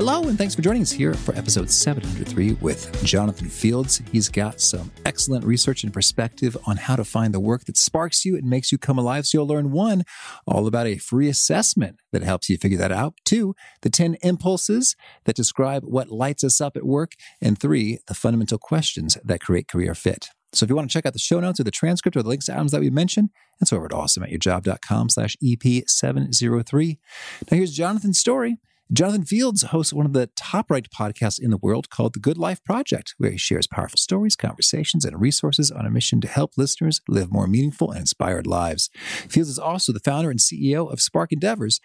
Hello, and thanks for joining us here for episode 703 with Jonathan Fields. He's got some excellent research and perspective on how to find the work that sparks you and makes you come alive. So you'll learn one, all about a free assessment that helps you figure that out. Two, the 10 impulses that describe what lights us up at work. And three, the fundamental questions that create career fit. So if you want to check out the show notes or the transcript or the links to items that we mentioned, it's over at awesomeatyourjob.com slash EP703. Now here's Jonathan's story. Jonathan Fields hosts one of the top ranked podcasts in the world called The Good Life Project, where he shares powerful stories, conversations, and resources on a mission to help listeners live more meaningful and inspired lives. Fields is also the founder and CEO of Spark Endeavors,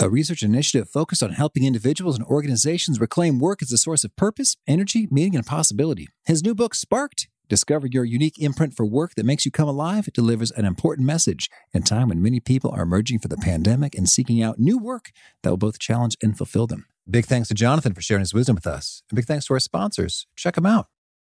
a research initiative focused on helping individuals and organizations reclaim work as a source of purpose, energy, meaning, and possibility. His new book, Sparked, Discover your unique imprint for work that makes you come alive. It delivers an important message in a time when many people are emerging from the pandemic and seeking out new work that will both challenge and fulfill them. Big thanks to Jonathan for sharing his wisdom with us. And big thanks to our sponsors. Check them out.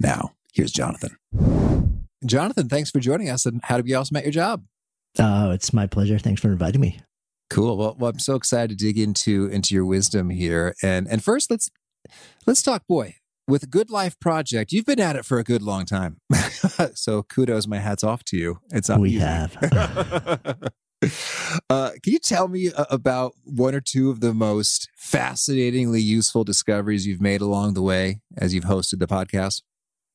Now, here's Jonathan. Jonathan, thanks for joining us and how to be awesome at your job. Oh, it's my pleasure. Thanks for inviting me. Cool. Well, well, I'm so excited to dig into into your wisdom here. And and first, let's let's talk, boy, with Good Life Project. You've been at it for a good long time, so kudos, my hats off to you. It's not we easy. have. uh, can you tell me uh, about one or two of the most fascinatingly useful discoveries you've made along the way as you've hosted the podcast?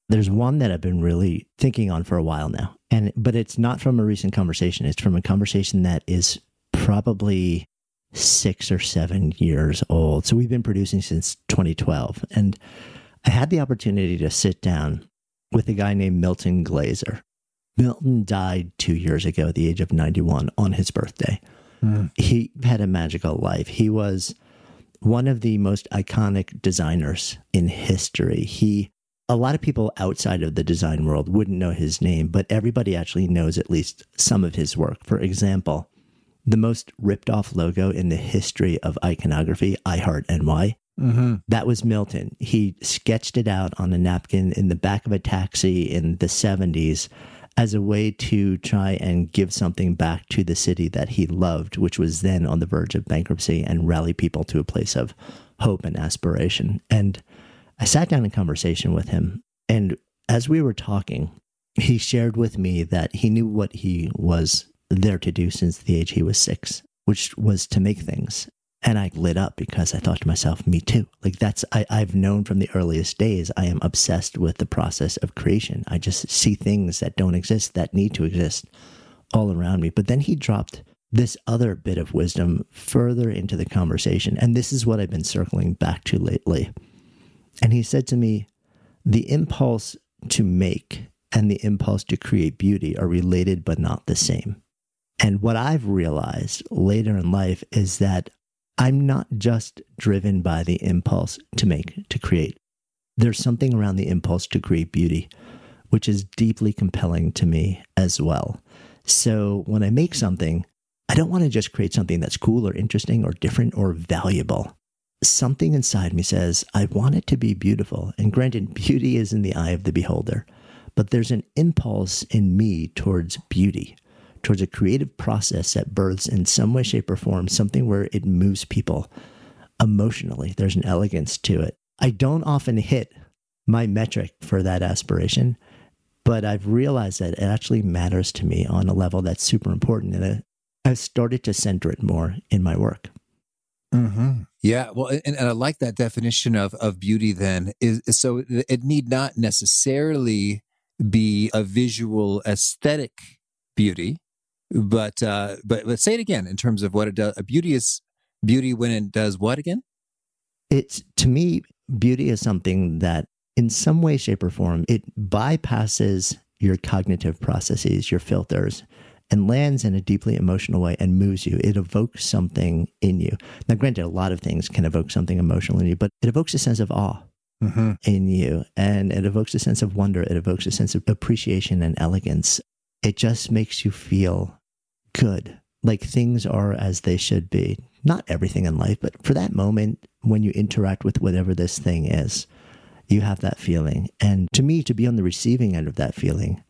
There's one that I've been really thinking on for a while now. And but it's not from a recent conversation. It's from a conversation that is probably 6 or 7 years old. So we've been producing since 2012 and I had the opportunity to sit down with a guy named Milton Glaser. Milton died 2 years ago at the age of 91 on his birthday. Mm. He had a magical life. He was one of the most iconic designers in history. He a lot of people outside of the design world wouldn't know his name, but everybody actually knows at least some of his work. For example, the most ripped off logo in the history of iconography, I Heart NY, Mm-hmm. that was Milton. He sketched it out on a napkin in the back of a taxi in the 70s as a way to try and give something back to the city that he loved, which was then on the verge of bankruptcy, and rally people to a place of hope and aspiration. And I sat down in conversation with him. And as we were talking, he shared with me that he knew what he was there to do since the age he was six, which was to make things. And I lit up because I thought to myself, me too. Like that's, I, I've known from the earliest days, I am obsessed with the process of creation. I just see things that don't exist that need to exist all around me. But then he dropped this other bit of wisdom further into the conversation. And this is what I've been circling back to lately. And he said to me, the impulse to make and the impulse to create beauty are related but not the same. And what I've realized later in life is that I'm not just driven by the impulse to make, to create. There's something around the impulse to create beauty, which is deeply compelling to me as well. So when I make something, I don't want to just create something that's cool or interesting or different or valuable. Something inside me says, I want it to be beautiful. And granted, beauty is in the eye of the beholder, but there's an impulse in me towards beauty, towards a creative process that births in some way, shape, or form something where it moves people emotionally. There's an elegance to it. I don't often hit my metric for that aspiration, but I've realized that it actually matters to me on a level that's super important. And I've started to center it more in my work. Mm-hmm. Yeah, well, and, and, I like that definition of of beauty. Then is, so it need not necessarily be a visual aesthetic beauty, but uh, but let's say it again in terms of what it does. A beauty is beauty when it does what again? It's to me, beauty is something that, in some way, shape, or form, it bypasses your cognitive processes, your filters, and lands in a deeply emotional way and moves you. It evokes something in you. Now, granted, a lot of things can evoke something emotional in you, but it evokes a sense of awe. Mm-hmm. In you, and it evokes a sense of wonder. It evokes a sense of appreciation and elegance. It just makes you feel good, like things are as they should be. Not everything in life, but for that moment when you interact with whatever this thing is, you have that feeling. And to me, to be on the receiving end of that feeling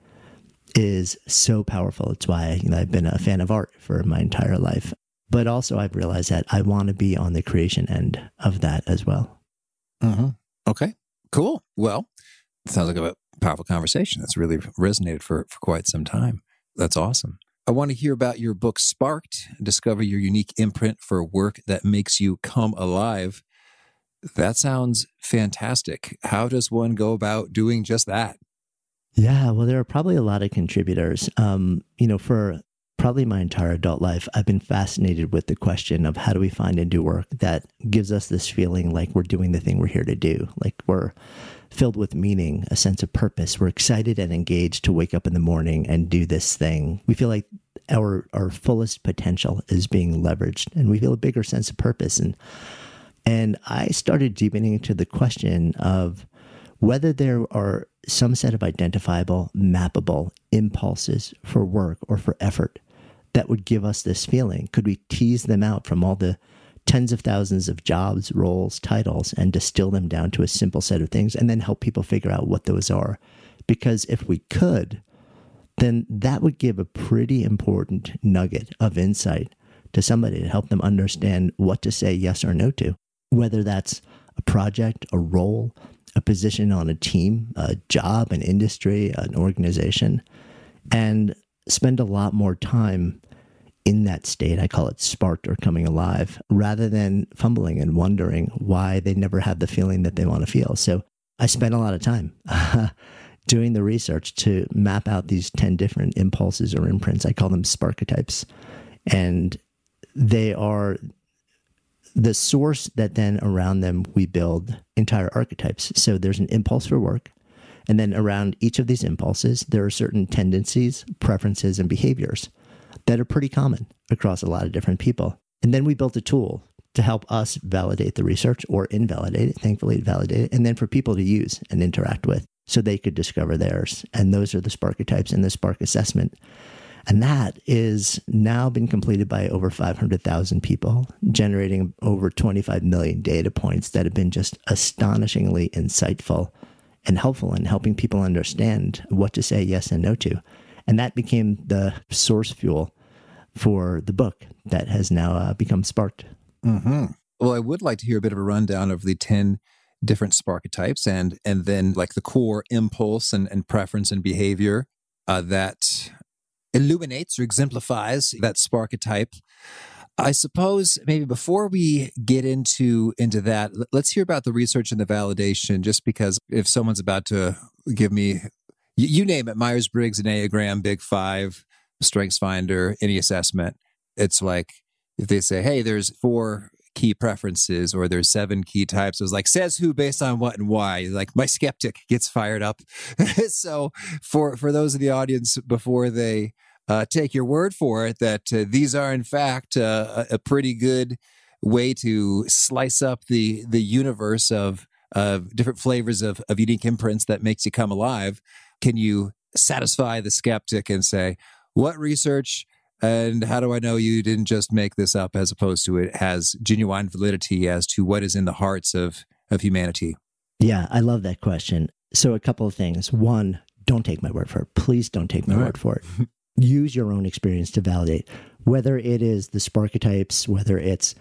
is so powerful. It's why you know, I've been a fan of art for my entire life. But also, I've realized that I want to be on the creation end of that as well. Mm-hmm. Okay, cool. Well, sounds like a powerful conversation that's really resonated for, for quite some time. That's awesome. I want to hear about your book, Sparked Discover Your Unique Imprint for Work That Makes You Come Alive. That sounds fantastic. How does one go about doing just that? Yeah, well, there are probably a lot of contributors. Um, you know, for probably my entire adult life, I've been fascinated with the question of how do we find and do work that gives us this feeling like we're doing the thing we're here to do, like we're filled with meaning, a sense of purpose. We're excited and engaged to wake up in the morning and do this thing. We feel like our our fullest potential is being leveraged, and we feel a bigger sense of purpose. and And I started deepening into the question of whether there are some set of identifiable, mappable impulses for work or for effort that would give us this feeling? Could we tease them out from all the tens of thousands of jobs, roles, titles, and distill them down to a simple set of things and then help people figure out what those are? Because if we could, then that would give a pretty important nugget of insight to somebody to help them understand what to say yes or no to, whether that's a project, a role, a position on a team, a job, an industry, an organization, and spend a lot more time in that state. I call it sparked or coming alive rather than fumbling and wondering why they never have the feeling that they want to feel. So I spent a lot of time doing the research to map out these 10 different impulses or imprints. I call them sparketypes. And they are the source that then around them we build entire archetypes. So there's an impulse for work. And then around each of these impulses, there are certain tendencies, preferences, and behaviors that are pretty common across a lot of different people. And then we built a tool to help us validate the research or invalidate it. Thankfully, it validated it. And then for people to use and interact with so they could discover theirs. And those are the Sparketypes in the Spark assessment. And that is now been completed by over 500,000 people, generating over 25 million data points that have been just astonishingly insightful and helpful in helping people understand what to say yes and no to. And that became the source fuel for the book that has now uh, become sparked. Mm-hmm. Well, I would like to hear a bit of a rundown of the 10 different sparketypes and and then like the core impulse and, and preference and behavior uh, that illuminates or exemplifies that sparketype. I suppose maybe before we get into into that, let's hear about the research and the validation. Just because if someone's about to give me, you, you name it, Myers Briggs, Enneagram, Big Five, Strengths Finder, any assessment, it's like if they say, "Hey, there's four key preferences or there's seven key types. It was like says who based on what and why. Like my skeptic gets fired up. so for for those in the audience before they uh, take your word for it that uh, these are in fact uh, a pretty good way to slice up the the universe of of different flavors of, of unique imprints that makes you come alive. Can you satisfy the skeptic and say what research and how do I know you didn't just make this up as opposed to it has genuine validity as to what is in the hearts of of humanity? Yeah, I love that question. So a couple of things. One, don't take my word for it. Please don't take my right. word for it. use your own experience to validate whether it is the Sparketypes, whether it's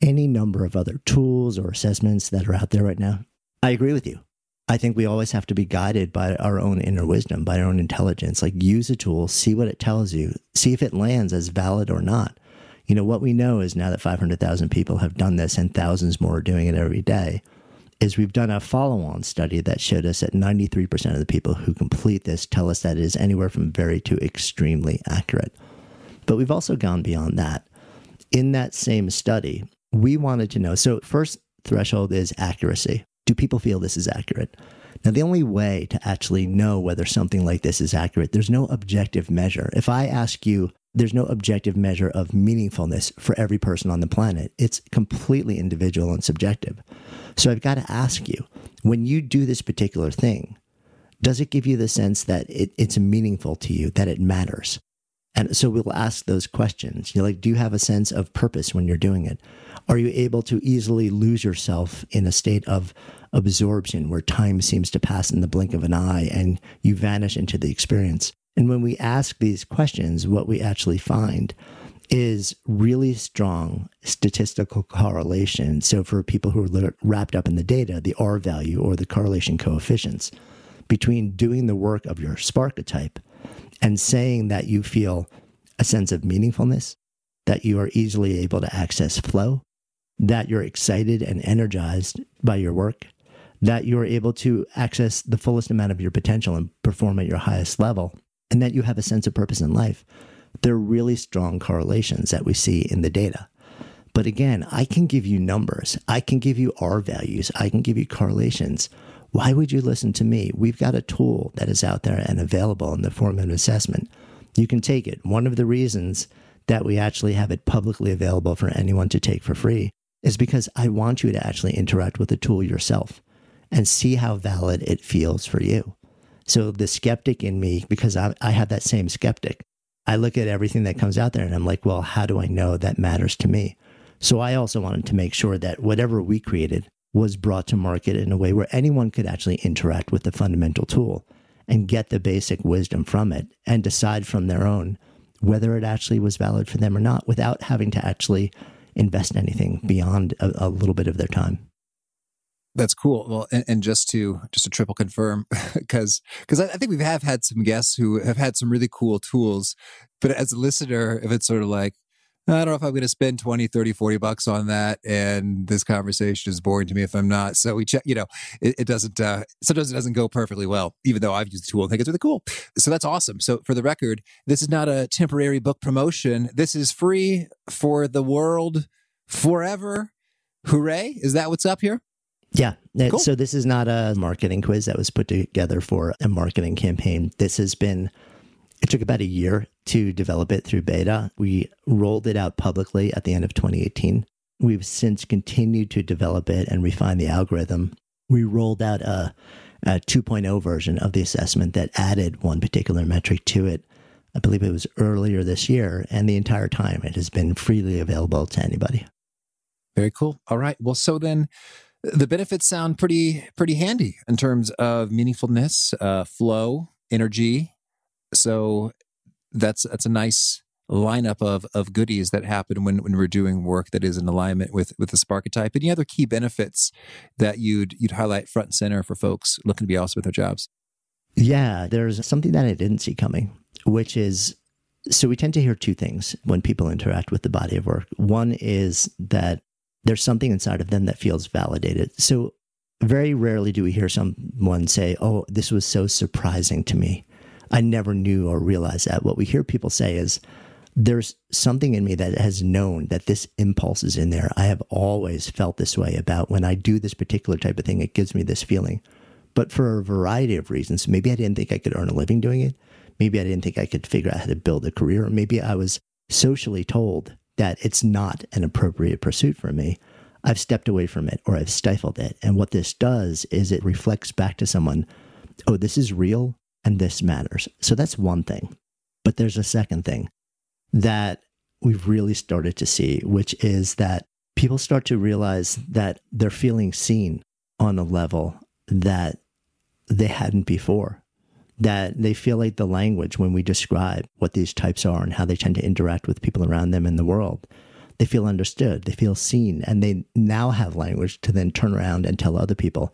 any number of other tools or assessments that are out there right now. I agree with you. I think we always have to be guided by our own inner wisdom, by our own intelligence. Like use a tool, see what it tells you, see if it lands as valid or not. You know, what we know is now that 500,000 people have done this and thousands more are doing it every day, is we've done a follow on study that showed us that 93% of the people who complete this tell us that it is anywhere from very to extremely accurate. But we've also gone beyond that. In that same study, we wanted to know so, first threshold is accuracy. Do people feel this is accurate? Now, the only way to actually know whether something like this is accurate, there's no objective measure. If I ask you, there's no objective measure of meaningfulness for every person on the planet. It's completely individual and subjective. So I've got to ask you when you do this particular thing, does it give you the sense that it, it's meaningful to you, that it matters? And so we'll ask those questions. You're like, do you have a sense of purpose when you're doing it? Are you able to easily lose yourself in a state of absorption where time seems to pass in the blink of an eye and you vanish into the experience? And when we ask these questions, what we actually find is really strong statistical correlation. So, for people who are wrapped up in the data, the R value or the correlation coefficients between doing the work of your Sparketype and saying that you feel a sense of meaningfulness, that you are easily able to access flow, that you're excited and energized by your work, that you're able to access the fullest amount of your potential and perform at your highest level and that you have a sense of purpose in life, there are really strong correlations that we see in the data. But again, I can give you numbers, I can give you R values, I can give you correlations. Why would you listen to me? We've got a tool that is out there and available in the form of an assessment. You can take it. One of the reasons that we actually have it publicly available for anyone to take for free is because I want you to actually interact with the tool yourself and see how valid it feels for you. So the skeptic in me, because I, I have that same skeptic, I look at everything that comes out there and I'm like, well, how do I know that matters to me? So I also wanted to make sure that whatever we created was brought to market in a way where anyone could actually interact with the fundamental tool and get the basic wisdom from it and decide from their own whether it actually was valid for them or not without having to actually invest anything beyond a, a little bit of their time. That's cool. Well, and, and, just to just to triple confirm, because because I, I, think we have had some guests who have had some really cool tools, but as a listener, if it's sort of like, I don't know if I'm going to spend 20, 30, 40 bucks on that, and this conversation is boring to me if I'm not. So we check, you know, it, it doesn't uh, sometimes it doesn't go perfectly well, even though I've used the tool and think it's really cool. So that's awesome. So for the record, this is not a temporary book promotion. This is free for the world forever. Hooray! Is that what's up here? Yeah. Cool. So this is not a marketing quiz that was put together for a marketing campaign. This has been, it took about a year to develop it through beta. We rolled it out publicly at the end of 2018. We've since continued to develop it and refine the algorithm. We rolled out a, a 2.0 version of the assessment that added one particular metric to it. I believe it was earlier this year, and the entire time it has been freely available to anybody. Very cool. All right. Well, so then the benefits sound pretty pretty handy in terms of meaningfulness, uh, flow, energy. So that's that's a nice lineup of of goodies that happen when when we're doing work that is in alignment with with the spark type. Any other key benefits that you'd you'd highlight front and center for folks looking to be awesome with their jobs? Yeah, there's something that I didn't see coming, which is so we tend to hear two things when people interact with the body of work. One is that there's something inside of them that feels validated. So very rarely do we hear someone say, Oh, this was so surprising to me. I never knew or realized that. What we hear people say is, There's something in me that has known that this impulse is in there. I have always felt this way about when I do this particular type of thing, it gives me this feeling. But for a variety of reasons, maybe I didn't think I could earn a living doing it. Maybe I didn't think I could figure out how to build a career. Or maybe I was socially told that it's not an appropriate pursuit for me, I've stepped away from it or I've stifled it. And what this does is it reflects back to someone, oh, this is real and this matters. So that's one thing. But there's a second thing that we've really started to see, which is that people start to realize that they're feeling seen on a level that they hadn't before. That they feel like the language when we describe what these types are and how they tend to interact with people around them in the world, they feel understood, they feel seen, and they now have language to then turn around and tell other people,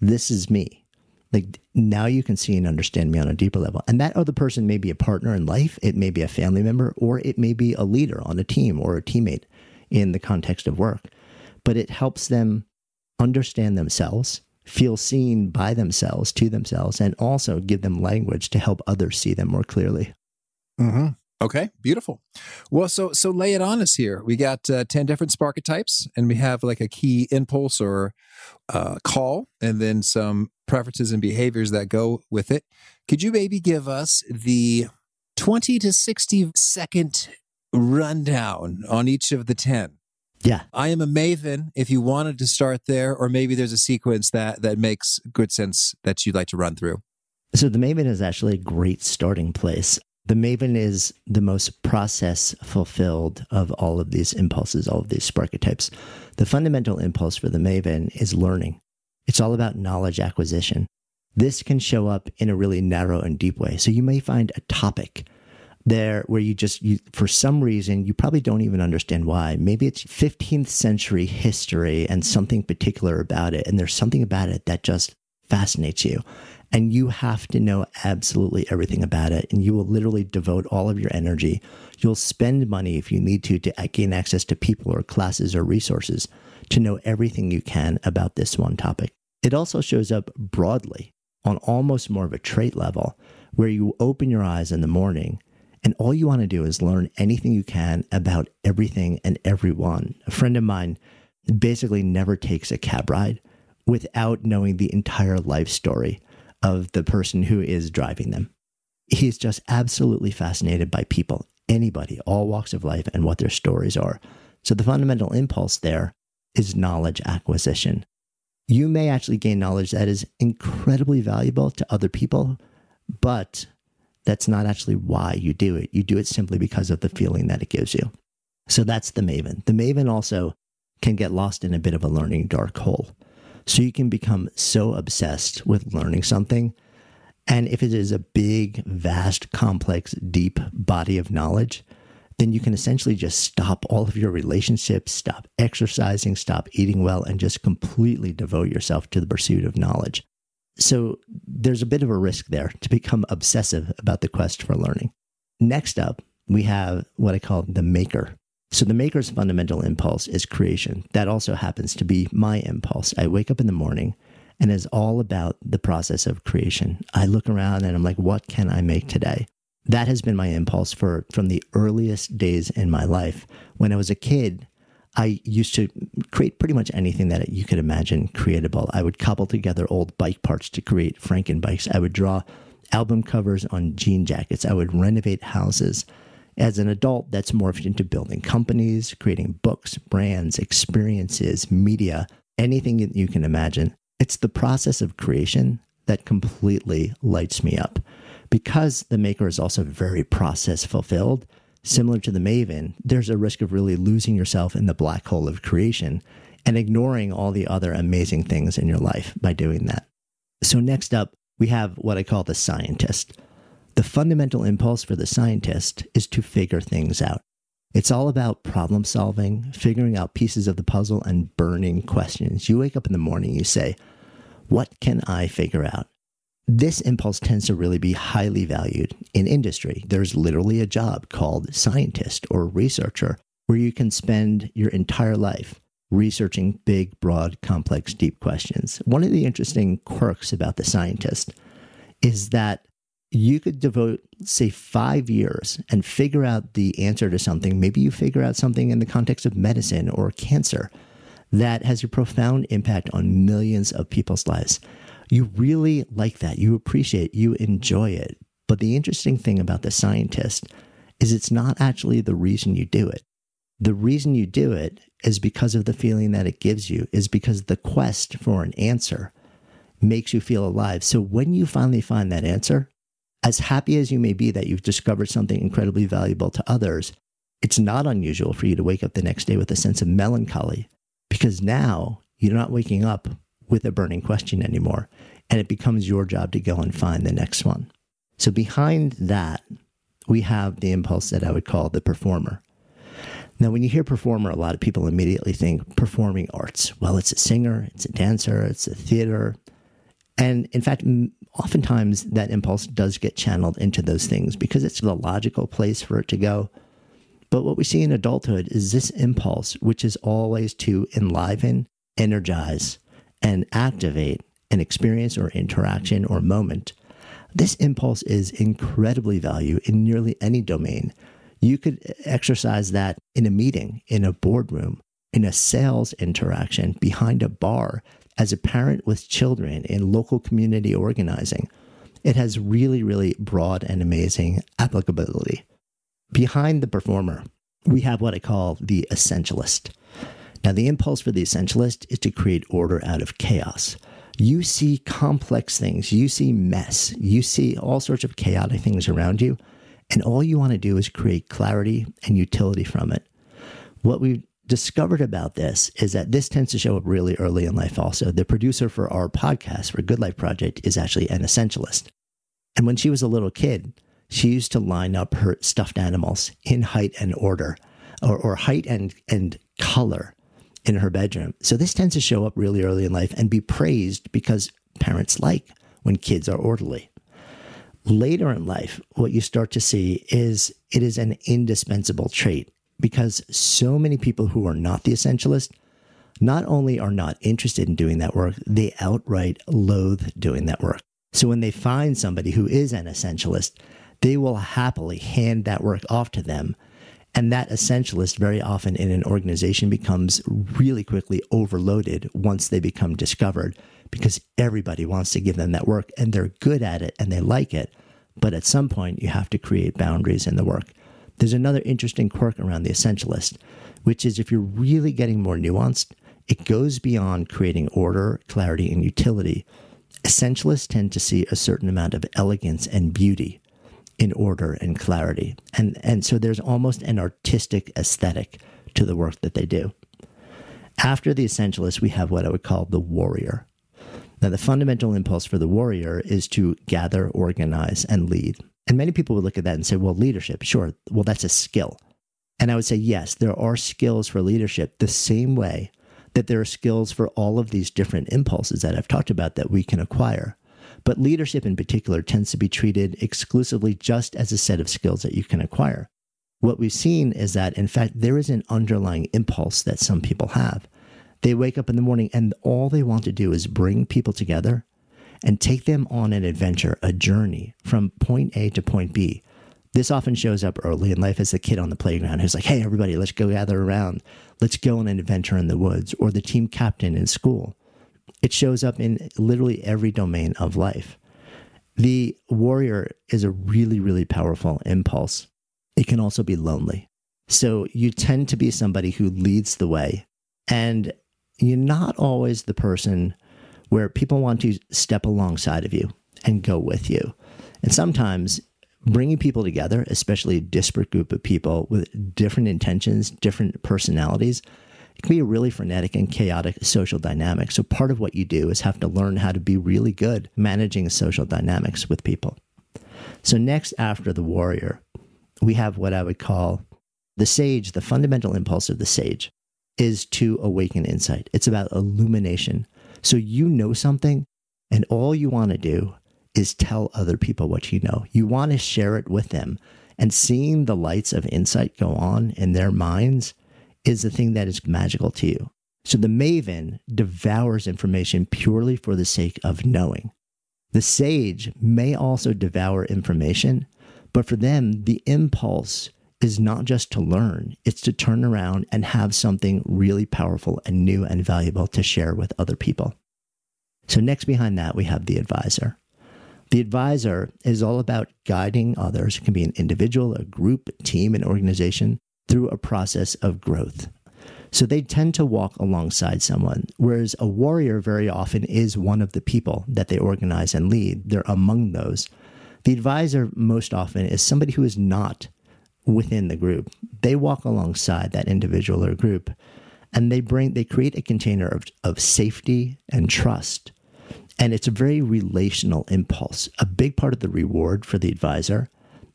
this is me. Like now you can see and understand me on a deeper level. And that other person may be a partner in life, it may be a family member, or it may be a leader on a team or a teammate in the context of work. But it helps them understand themselves feel seen by themselves to themselves and also give them language to help others see them more clearly. Mm-hmm. Okay, beautiful. Well, so so lay it on us here. We got uh, ten different archetypes, and we have like a key impulse or uh, call, and then some preferences and behaviors that go with it. Could you maybe give us the twenty to sixty second rundown on each of the ten? Yeah. I am a maven if you wanted to start there, or maybe there's a sequence that, that makes good sense that you'd like to run through. So the maven is actually a great starting place. The maven is the most process fulfilled of all of these impulses, all of these archetypes. The fundamental impulse for the maven is learning. It's all about knowledge acquisition. This can show up in a really narrow and deep way. So you may find a topic there where you just you, for some reason you probably don't even understand why. Maybe it's 15th century history and something particular about it and there's something about it that just fascinates you. And you have to know absolutely everything about it and you will literally devote all of your energy. You'll spend money if you need to to gain access to people or classes or resources to know everything you can about this one topic. It also shows up broadly on almost more of a trait level where you open your eyes in the morning and all you want to do is learn anything you can about everything and everyone. A friend of mine basically never takes a cab ride without knowing the entire life story of the person who is driving them. He's just absolutely fascinated by people, anybody, all walks of life, and what their stories are. So the fundamental impulse there is knowledge acquisition. You may actually gain knowledge that is incredibly valuable to other people, but that's not actually why you do it. You do it simply because of the feeling that it gives you. So that's the maven. The maven also can get lost in a bit of a learning dark hole. So you can become so obsessed with learning something. And if it is a big, vast, complex, deep body of knowledge, then you can essentially just stop all of your relationships, stop exercising, stop eating well, and just completely devote yourself to the pursuit of knowledge. So there's a bit of a risk there to become obsessive about the quest for learning. Next up, we have what I call the maker. So the maker's fundamental impulse is creation. That also happens to be my impulse. I wake up in the morning and it's all about the process of creation. I look around and I'm like, what can I make today? That has been my impulse for from the earliest days in my life. When I was a kid, I used to create pretty much anything that you could imagine creatable. I would cobble together old bike parts to create Franken bikes. I would draw album covers on jean jackets. I would renovate houses. As an adult, that's morphed into building companies, creating books, brands, experiences, media, anything that you can imagine. It's the process of creation that completely lights me up. Because the maker is also very process fulfilled, similar to the Maven, there's a risk of really losing yourself in the black hole of creation and ignoring all the other amazing things in your life by doing that. So, next up, we have what I call the scientist. The fundamental impulse for the scientist is to figure things out. It's all about problem solving, figuring out pieces of the puzzle, and burning questions. You wake up in the morning, you say, What can I figure out? This impulse tends to really be highly valued in industry. There's literally a job called scientist or researcher where you can spend your entire life researching big, broad, complex, deep questions. One of the interesting quirks about the scientist is that you could devote, say, five years and figure out the answer to something. Maybe you figure out something in the context of medicine or cancer that has a profound impact on millions of people's lives you really like that. You appreciate, you enjoy it. But the interesting thing about the scientist is it's not actually the reason you do it. The reason you do it is because of the feeling that it gives you, is because the quest for an answer makes you feel alive. So when you finally find that answer, as happy as you may be that you've discovered something incredibly valuable to others, it's not unusual for you to wake up the next day with a sense of melancholy because now you're not waking up with a burning question anymore. And it becomes your job to go and find the next one. So behind that, we have the impulse that I would call the performer. Now, when you hear performer, a lot of people immediately think performing arts. Well, it's a singer, it's a dancer, it's a theater. And in fact, oftentimes that impulse does get channeled into those things because it's the logical place for it to go. But what we see in adulthood is this impulse, which is always to enliven, energize, and activate an experience or interaction or moment this impulse is incredibly valued in nearly any domain. You could exercise that in a meeting, in a boardroom, in a sales interaction, behind a bar, as a parent with children, in local community organizing. It has really, really broad and amazing applicability. Behind the performer, we have what I call the essentialist. Now, the impulse for the essentialist is to create order out of chaos you see complex things, you see mess, you see all sorts of chaotic things around you, and all you want to do is create clarity and utility from it. What we've discovered about this is that this tends to show up really early in life also. The producer for our podcast, for Good Life Project, is actually an essentialist. And when she was a little kid, she used to line up her stuffed animals in height and order, or, or height and, and color in her bedroom. So this tends to show up really early in life and be praised because parents like when kids are orderly. Later in life, what you start to see is it is an indispensable trait because so many people who are not the essentialist not only are not interested in doing that work, they outright loathe doing that work. So when they find somebody who is an essentialist, they will happily hand that work off to them and that essentialist very often in an organization becomes really quickly overloaded once they become discovered because everybody wants to give them that work and they're good at it and they like it. But at some point, you have to create boundaries in the work. There's another interesting quirk around the essentialist, which is if you're really getting more nuanced, it goes beyond creating order, clarity, and utility. Essentialists tend to see a certain amount of elegance and beauty in order and clarity. And, and so there's almost an artistic aesthetic to the work that they do. After the essentialist, we have what I would call the warrior. Now, the fundamental impulse for the warrior is to gather, organize, and lead. And many people would look at that and say, well, leadership, sure, well, that's a skill. And I would say, yes, there are skills for leadership the same way that there are skills for all of these different impulses that I've talked about that we can acquire. But leadership in particular tends to be treated exclusively just as a set of skills that you can acquire. What we've seen is that, in fact, there is an underlying impulse that some people have. They wake up in the morning and all they want to do is bring people together and take them on an adventure, a journey from point A to point B. This often shows up early in life as the kid on the playground who's like, hey, everybody, let's go gather around. Let's go on an adventure in the woods, or the team captain in school. It shows up in literally every domain of life. The warrior is a really, really powerful impulse. It can also be lonely. So you tend to be somebody who leads the way, and you're not always the person where people want to step alongside of you and go with you. And sometimes bringing people together, especially a disparate group of people with different intentions, different personalities, it can be a really frenetic and chaotic social dynamic. So part of what you do is have to learn how to be really good managing social dynamics with people. So next after the warrior, we have what I would call the sage, the fundamental impulse of the sage is to awaken insight. It's about illumination. So you know something and all you want to do is tell other people what you know. You want to share it with them. And seeing the lights of insight go on in their minds is the thing that is magical to you. So the maven devours information purely for the sake of knowing. The sage may also devour information, but for them, the impulse is not just to learn, it's to turn around and have something really powerful and new and valuable to share with other people. So, next behind that, we have the advisor. The advisor is all about guiding others, it can be an individual, a group, team, an organization, through a process of growth. So they tend to walk alongside someone, whereas a warrior very often is one of the people that they organize and lead. They're among those. The advisor most often is somebody who is not within the group. They walk alongside that individual or group and they bring they create a container of, of safety and trust. And it's a very relational impulse. A big part of the reward for the advisor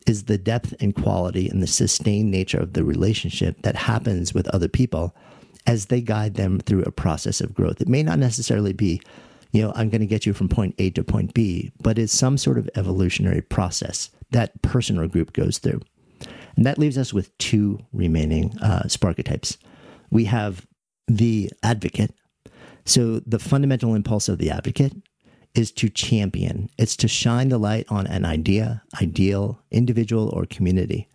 is the depth and quality and the sustained nature of the relationship that happens with other people as they guide them through a process of growth. It may not necessarily be, you know, I'm going to get you from point A to point B, but it's some sort of evolutionary process that person or group goes through. And that leaves us with two remaining uh, sparketypes. We have the advocate. So the fundamental impulse of the advocate is to champion, it's to shine the light on an idea, ideal, individual, or community.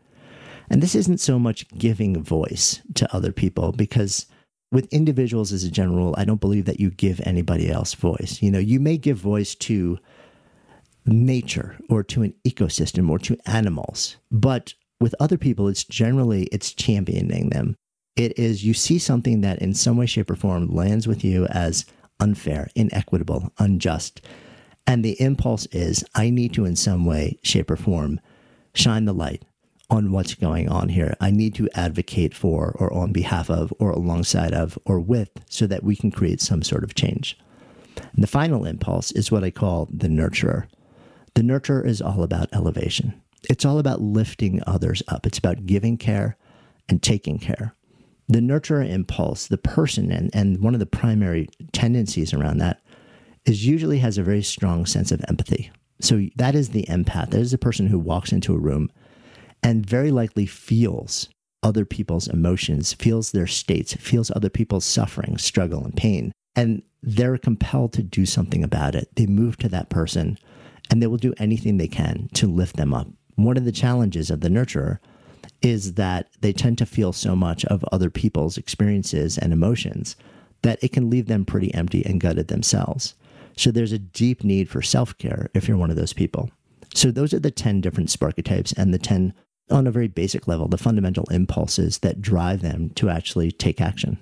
And this isn't so much giving voice to other people because with individuals as a general rule, I don't believe that you give anybody else voice. You know, you may give voice to nature or to an ecosystem or to animals, but with other people, it's generally it's championing them. It is you see something that in some way, shape, or form lands with you as unfair, inequitable, unjust. And the impulse is I need to, in some way, shape, or form, shine the light on what's going on here. I need to advocate for, or on behalf of, or alongside of, or with, so that we can create some sort of change. And the final impulse is what I call the nurturer. The nurturer is all about elevation, it's all about lifting others up, it's about giving care and taking care the nurturer impulse, the person, and, and one of the primary tendencies around that is usually has a very strong sense of empathy. So that is the empath. That is the person who walks into a room and very likely feels other people's emotions, feels their states, feels other people's suffering, struggle, and pain. And they're compelled to do something about it. They move to that person and they will do anything they can to lift them up. One of the challenges of the nurturer is that they tend to feel so much of other people's experiences and emotions that it can leave them pretty empty and gutted themselves. So there's a deep need for self care if you're one of those people. So those are the 10 different sparketypes and the 10, on a very basic level, the fundamental impulses that drive them to actually take action.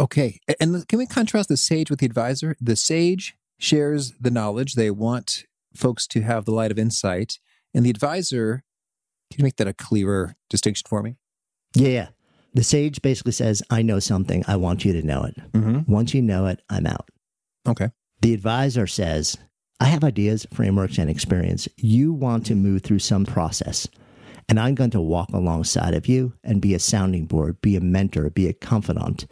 Okay. And can we contrast the sage with the advisor? The sage shares the knowledge. They want folks to have the light of insight. And the advisor can you make that a clearer distinction for me? Yeah, yeah. The sage basically says, I know something. I want you to know it. Mm-hmm. Once you know it, I'm out. Okay. The advisor says, I have ideas, frameworks, and experience. You want to move through some process, and I'm going to walk alongside of you and be a sounding board, be a mentor, be a confidant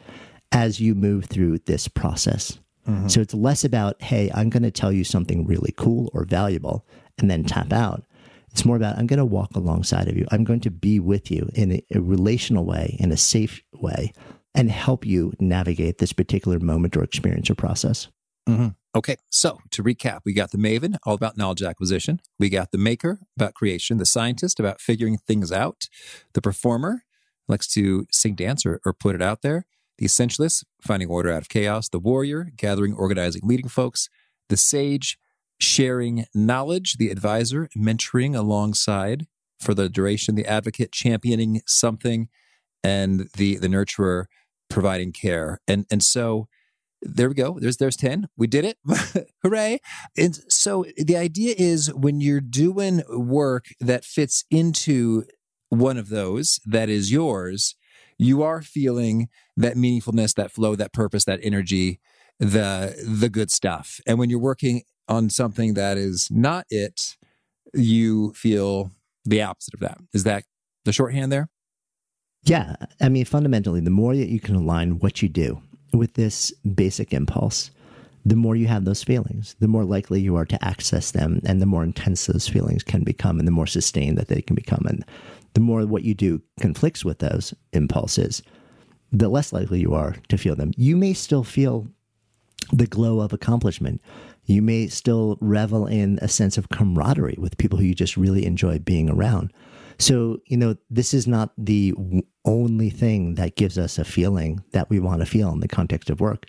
as you move through this process. Mm-hmm. So it's less about, hey, I'm going to tell you something really cool or valuable and then tap out. It's more about I'm going to walk alongside of you. I'm going to be with you in a, a relational way, in a safe way, and help you navigate this particular moment or experience or process. Mm-hmm. Okay, so to recap, we got the maven, all about knowledge acquisition. We got the maker, about creation. The scientist, about figuring things out. The performer, likes to sing, dance, or, or put it out there. The essentialist, finding order out of chaos. The warrior, gathering, organizing, leading folks. The sage, sharing knowledge, the advisor mentoring alongside for the duration, the advocate championing something, and the the nurturer providing care. And and so there we go. There's there's 10. We did it. Hooray. And so the idea is when you're doing work that fits into one of those that is yours, you are feeling that meaningfulness, that flow, that purpose, that energy, the the good stuff. And when you're working on something that is not it, you feel the opposite of that. Is that the shorthand there? Yeah. I mean, fundamentally, the more that you can align what you do with this basic impulse, the more you have those feelings, the more likely you are to access them, and the more intense those feelings can become, and the more sustained that they can become. And the more what you do conflicts with those impulses, the less likely you are to feel them. You may still feel the glow of accomplishment. You may still revel in a sense of camaraderie with people who you just really enjoy being around. So, you know, this is not the only thing that gives us a feeling that we want to feel in the context of work,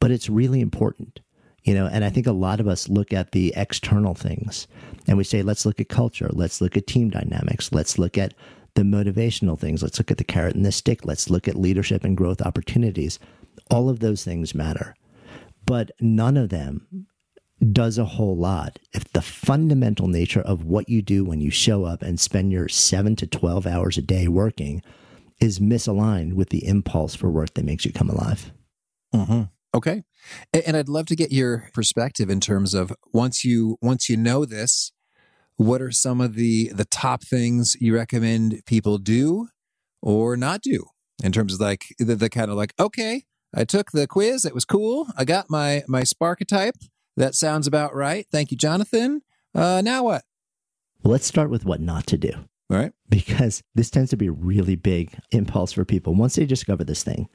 but it's really important. You know, and I think a lot of us look at the external things and we say, let's look at culture, let's look at team dynamics, let's look at the motivational things, let's look at the carrot and the stick, let's look at leadership and growth opportunities. All of those things matter but none of them does a whole lot if the fundamental nature of what you do when you show up and spend your 7 to 12 hours a day working is misaligned with the impulse for work that makes you come alive. Mm-hmm. Okay. And I'd love to get your perspective in terms of once you once you know this, what are some of the the top things you recommend people do or not do in terms of like the, the kind of like okay, I took the quiz, it was cool. I got my my Sparketype. That sounds about right. Thank you, Jonathan. Uh, now what? Let's start with what not to do. All right. Because this tends to be a really big impulse for people. Once they discover this thing,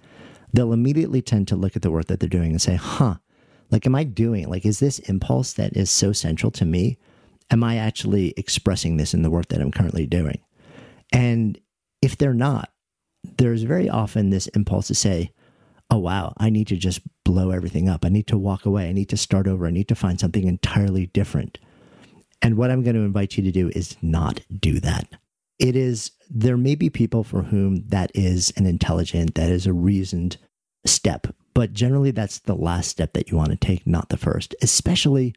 they'll immediately tend to look at the work that they're doing and say, huh, like, am I doing, like, is this impulse that is so central to me? Am I actually expressing this in the work that I'm currently doing? And if they're not, there's very often this impulse to say, oh, wow, I need to just blow everything up. I need to walk away. I need to start over. I need to find something entirely different. And what I'm going to invite you to do is not do that. It is, there may be people for whom that is an intelligent, that is a reasoned step, but generally that's the last step that you want to take, not the first, especially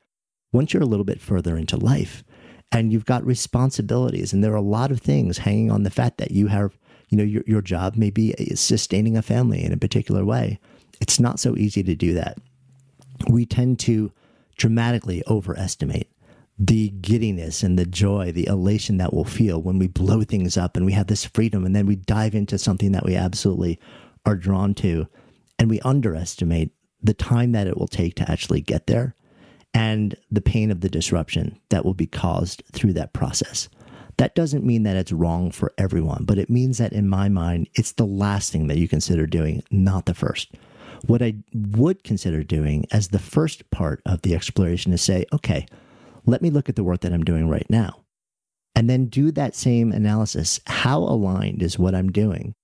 once you're a little bit further into life and you've got responsibilities and there are a lot of things hanging on the fact that you have, you know, your, your job may be sustaining a family in a particular way. It's not so easy to do that. We tend to dramatically overestimate the giddiness and the joy, the elation that we'll feel when we blow things up and we have this freedom and then we dive into something that we absolutely are drawn to. And we underestimate the time that it will take to actually get there and the pain of the disruption that will be caused through that process. That doesn't mean that it's wrong for everyone, but it means that in my mind, it's the last thing that you consider doing, not the first. What I would consider doing as the first part of the exploration is say, okay, let me look at the work that I'm doing right now. And then do that same analysis. How aligned is what I'm doing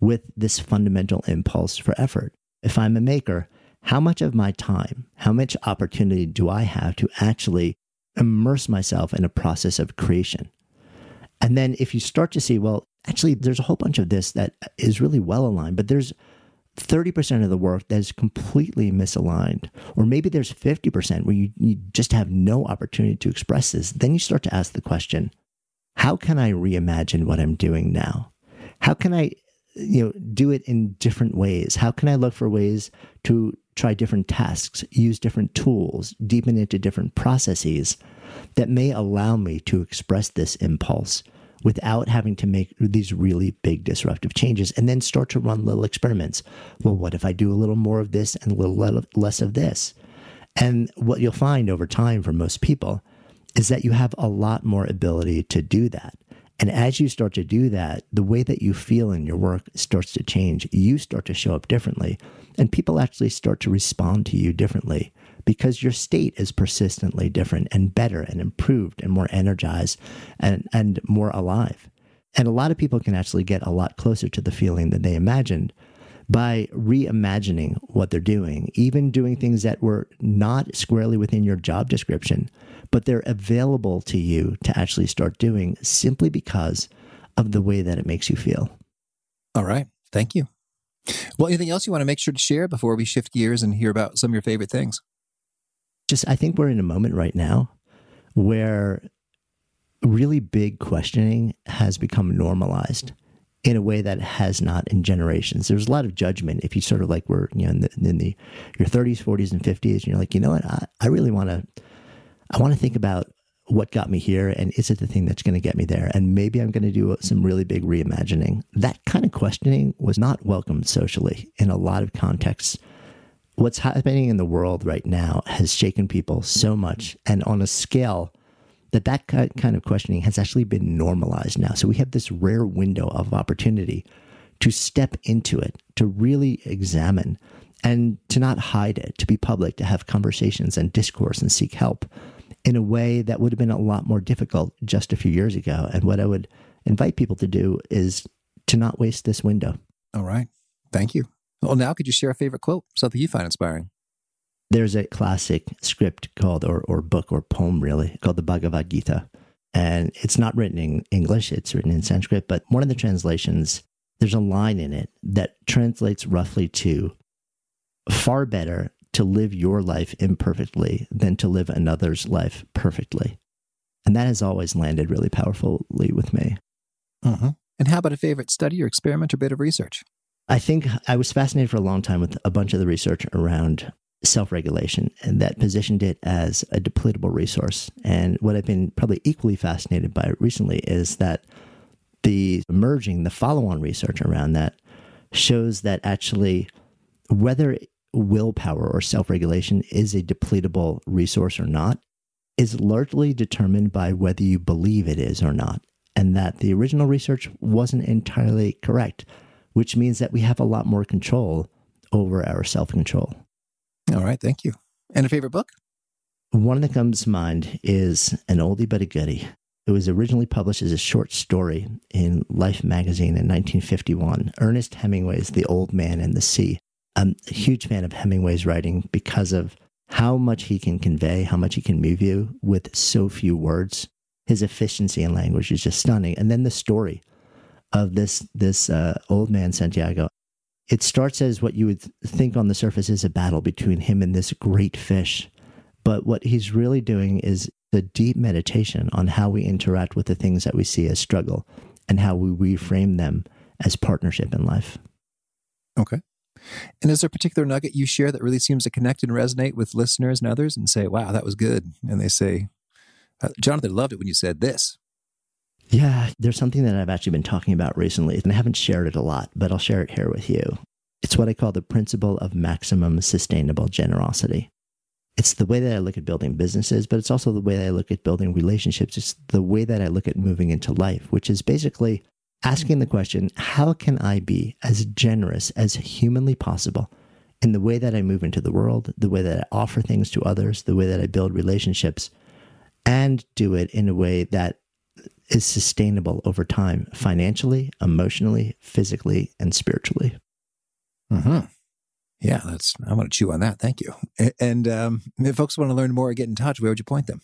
with this fundamental impulse for effort? If I'm a maker, how much of my time, how much opportunity do I have to actually immerse myself in a process of creation? And then if you start to see, well, actually, there's a whole bunch of this that is really well aligned, but there's 30% of the work that is completely misaligned, or maybe there's 50% where you, you just have no opportunity to express this, then you start to ask the question how can I reimagine what I'm doing now? How can I you know do it in different ways how can i look for ways to try different tasks use different tools deepen into different processes that may allow me to express this impulse without having to make these really big disruptive changes and then start to run little experiments. Well, what if I do a little more of this and a little less of this? And what you'll find over time for most people is that you have a lot more ability to do that. And as you start to do that, the way that you feel in your work starts to change. You start to show up differently, and people actually start to respond to you differently because your state is persistently different and better and improved and more energized and, and more alive. And a lot of people can actually get a lot closer to the feeling than they imagined by reimagining what they're doing, even doing things that were not squarely within your job description, but they're available to you to actually start doing simply because of the way that it makes you feel. All right. Thank you. Well, anything else you want to make sure to share before we shift gears and hear about some of your favorite things? Just I think we're in a moment right now where really big questioning has become normalized in a way that has not in generations. There's a lot of judgment if you sort of like were you know in the, in the your 30s, 40s, and 50s, and you're like, you know what, I, I really want to, I want to think about what got me here and is it the thing that's going to get me there? And maybe i'm going to do some really big reimagining. That kind of questioning was not welcomed socially in a lot of contexts what's happening in the world right now has shaken people so much and on a scale that that kind of questioning has actually been normalized now. So we have this rare window of opportunity to step into it, to really examine and to not hide it, to be public, to have conversations and discourse and seek help in a way that would have been a lot more difficult just a few years ago. And what I would invite people to do is to not waste this window. All right. Thank you. Well, now could you share a favorite quote, something you find inspiring? There's a classic script called, or, or book or poem really, called the Bhagavad Gita. And it's not written in English, it's written in Sanskrit, but one of the translations, there's a line in it that translates roughly to far better to live your life imperfectly than to live another's life perfectly. And that has always landed really powerfully with me. Uh-huh. And how about a favorite study or experiment or bit of research? I think I was fascinated for a long time with a bunch of the research around self regulation and that positioned it as a depletable resource. And what I've been probably equally fascinated by recently is that the emerging, the follow on research around that shows that actually whether willpower or self regulation is a depletable resource or not is largely determined by whether you believe it is or not. And that the original research wasn't entirely correct, which means that we have a lot more control over our self control. All right. Thank you. And a favorite book? One that comes to mind is an oldie but a goodie. It was originally published as a short story in Life magazine in 1951. Ernest Hemingway's The Old Man and the Sea. I'm a huge fan of Hemingway's writing because of how much he can convey, how much he can move you with so few words. His efficiency in language is just stunning. And then the story of this this uh, old man Santiago it starts as what you would think on the surface is a battle between him and this great fish. But what he's really doing is the deep meditation on how we interact with the things that we see as struggle and how we reframe them as partnership in life. Okay. And is there a particular nugget you share that really seems to connect and resonate with listeners and others and say, wow, that was good? And they say, uh, Jonathan loved it when you said this. Yeah, there's something that I've actually been talking about recently, and I haven't shared it a lot, but I'll share it here with you. It's what I call the principle of maximum sustainable generosity. It's the way that I look at building businesses, but it's also the way that I look at building relationships. It's the way that I look at moving into life, which is basically asking the question how can I be as generous as humanly possible in the way that I move into the world, the way that I offer things to others, the way that I build relationships, and do it in a way that is sustainable over time, financially, emotionally, physically, and spiritually. Hmm. Yeah, that's. I want to chew on that. Thank you. And um, if folks want to learn more or get in touch, where would you point them?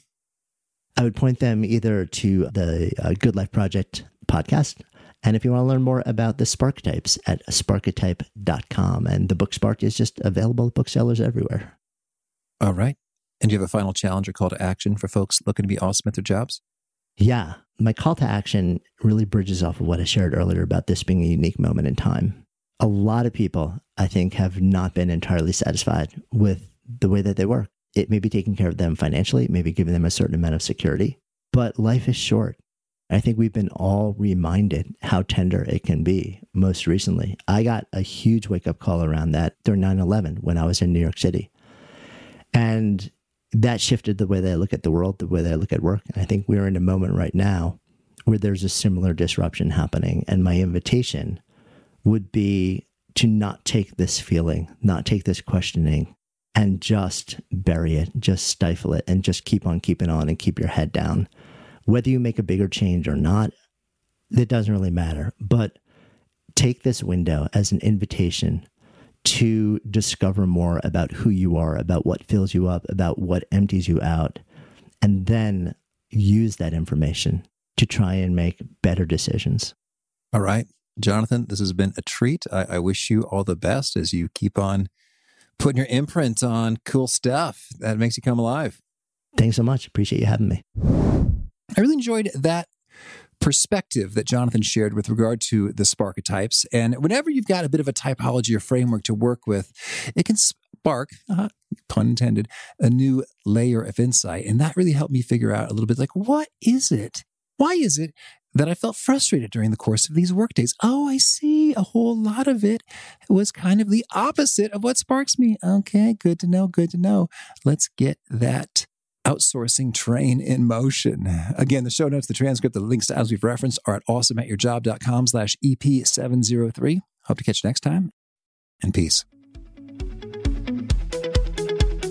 I would point them either to the uh, Good Life Project podcast, and if you want to learn more about the Sparketypes at sparketype.com. And the book Spark is just available at booksellers everywhere. All right. And do you have a final challenge or call to action for folks looking to be awesome at their jobs? Yeah. My call to action really bridges off of what I shared earlier about this being a unique moment in time. A lot of people, I think, have not been entirely satisfied with the way that they work. It may be taking care of them financially, maybe giving them a certain amount of security, but life is short. I think we've been all reminded how tender it can be. Most recently, I got a huge wake up call around that during 9 11 when I was in New York City. And that shifted the way I look at the world, the way I look at work. And I think we're in a moment right now where there's a similar disruption happening. And my invitation would be to not take this feeling, not take this questioning, and just bury it, just stifle it, and just keep on keeping on and keep your head down. Whether you make a bigger change or not, it doesn't really matter. But take this window as an invitation to discover more about who you are, about what fills you up, about what empties you out, and then use that information to try and make better decisions. All right. Jonathan, this has been a treat. I, I wish you all the best as you keep on putting your imprint on cool stuff that makes you come alive. Thanks so much. Appreciate you having me. I really enjoyed that perspective that Jonathan shared with regard to the Sparketypes. And whenever you've got a bit of a typology or framework to work with, it can spark, uh, pun intended, a new layer of insight. And that really helped me figure out a little bit like, what is it? Why is it that I felt frustrated during the course of these workdays? Oh, I see. A whole lot of it was kind of the opposite of what sparks me. Okay, good to know. Good to know. Let's get that outsourcing train in motion. Again, the show notes, the transcript, the links to as we've referenced are at awesomeatyourjob.com slash EP703. Hope to catch you next time and peace.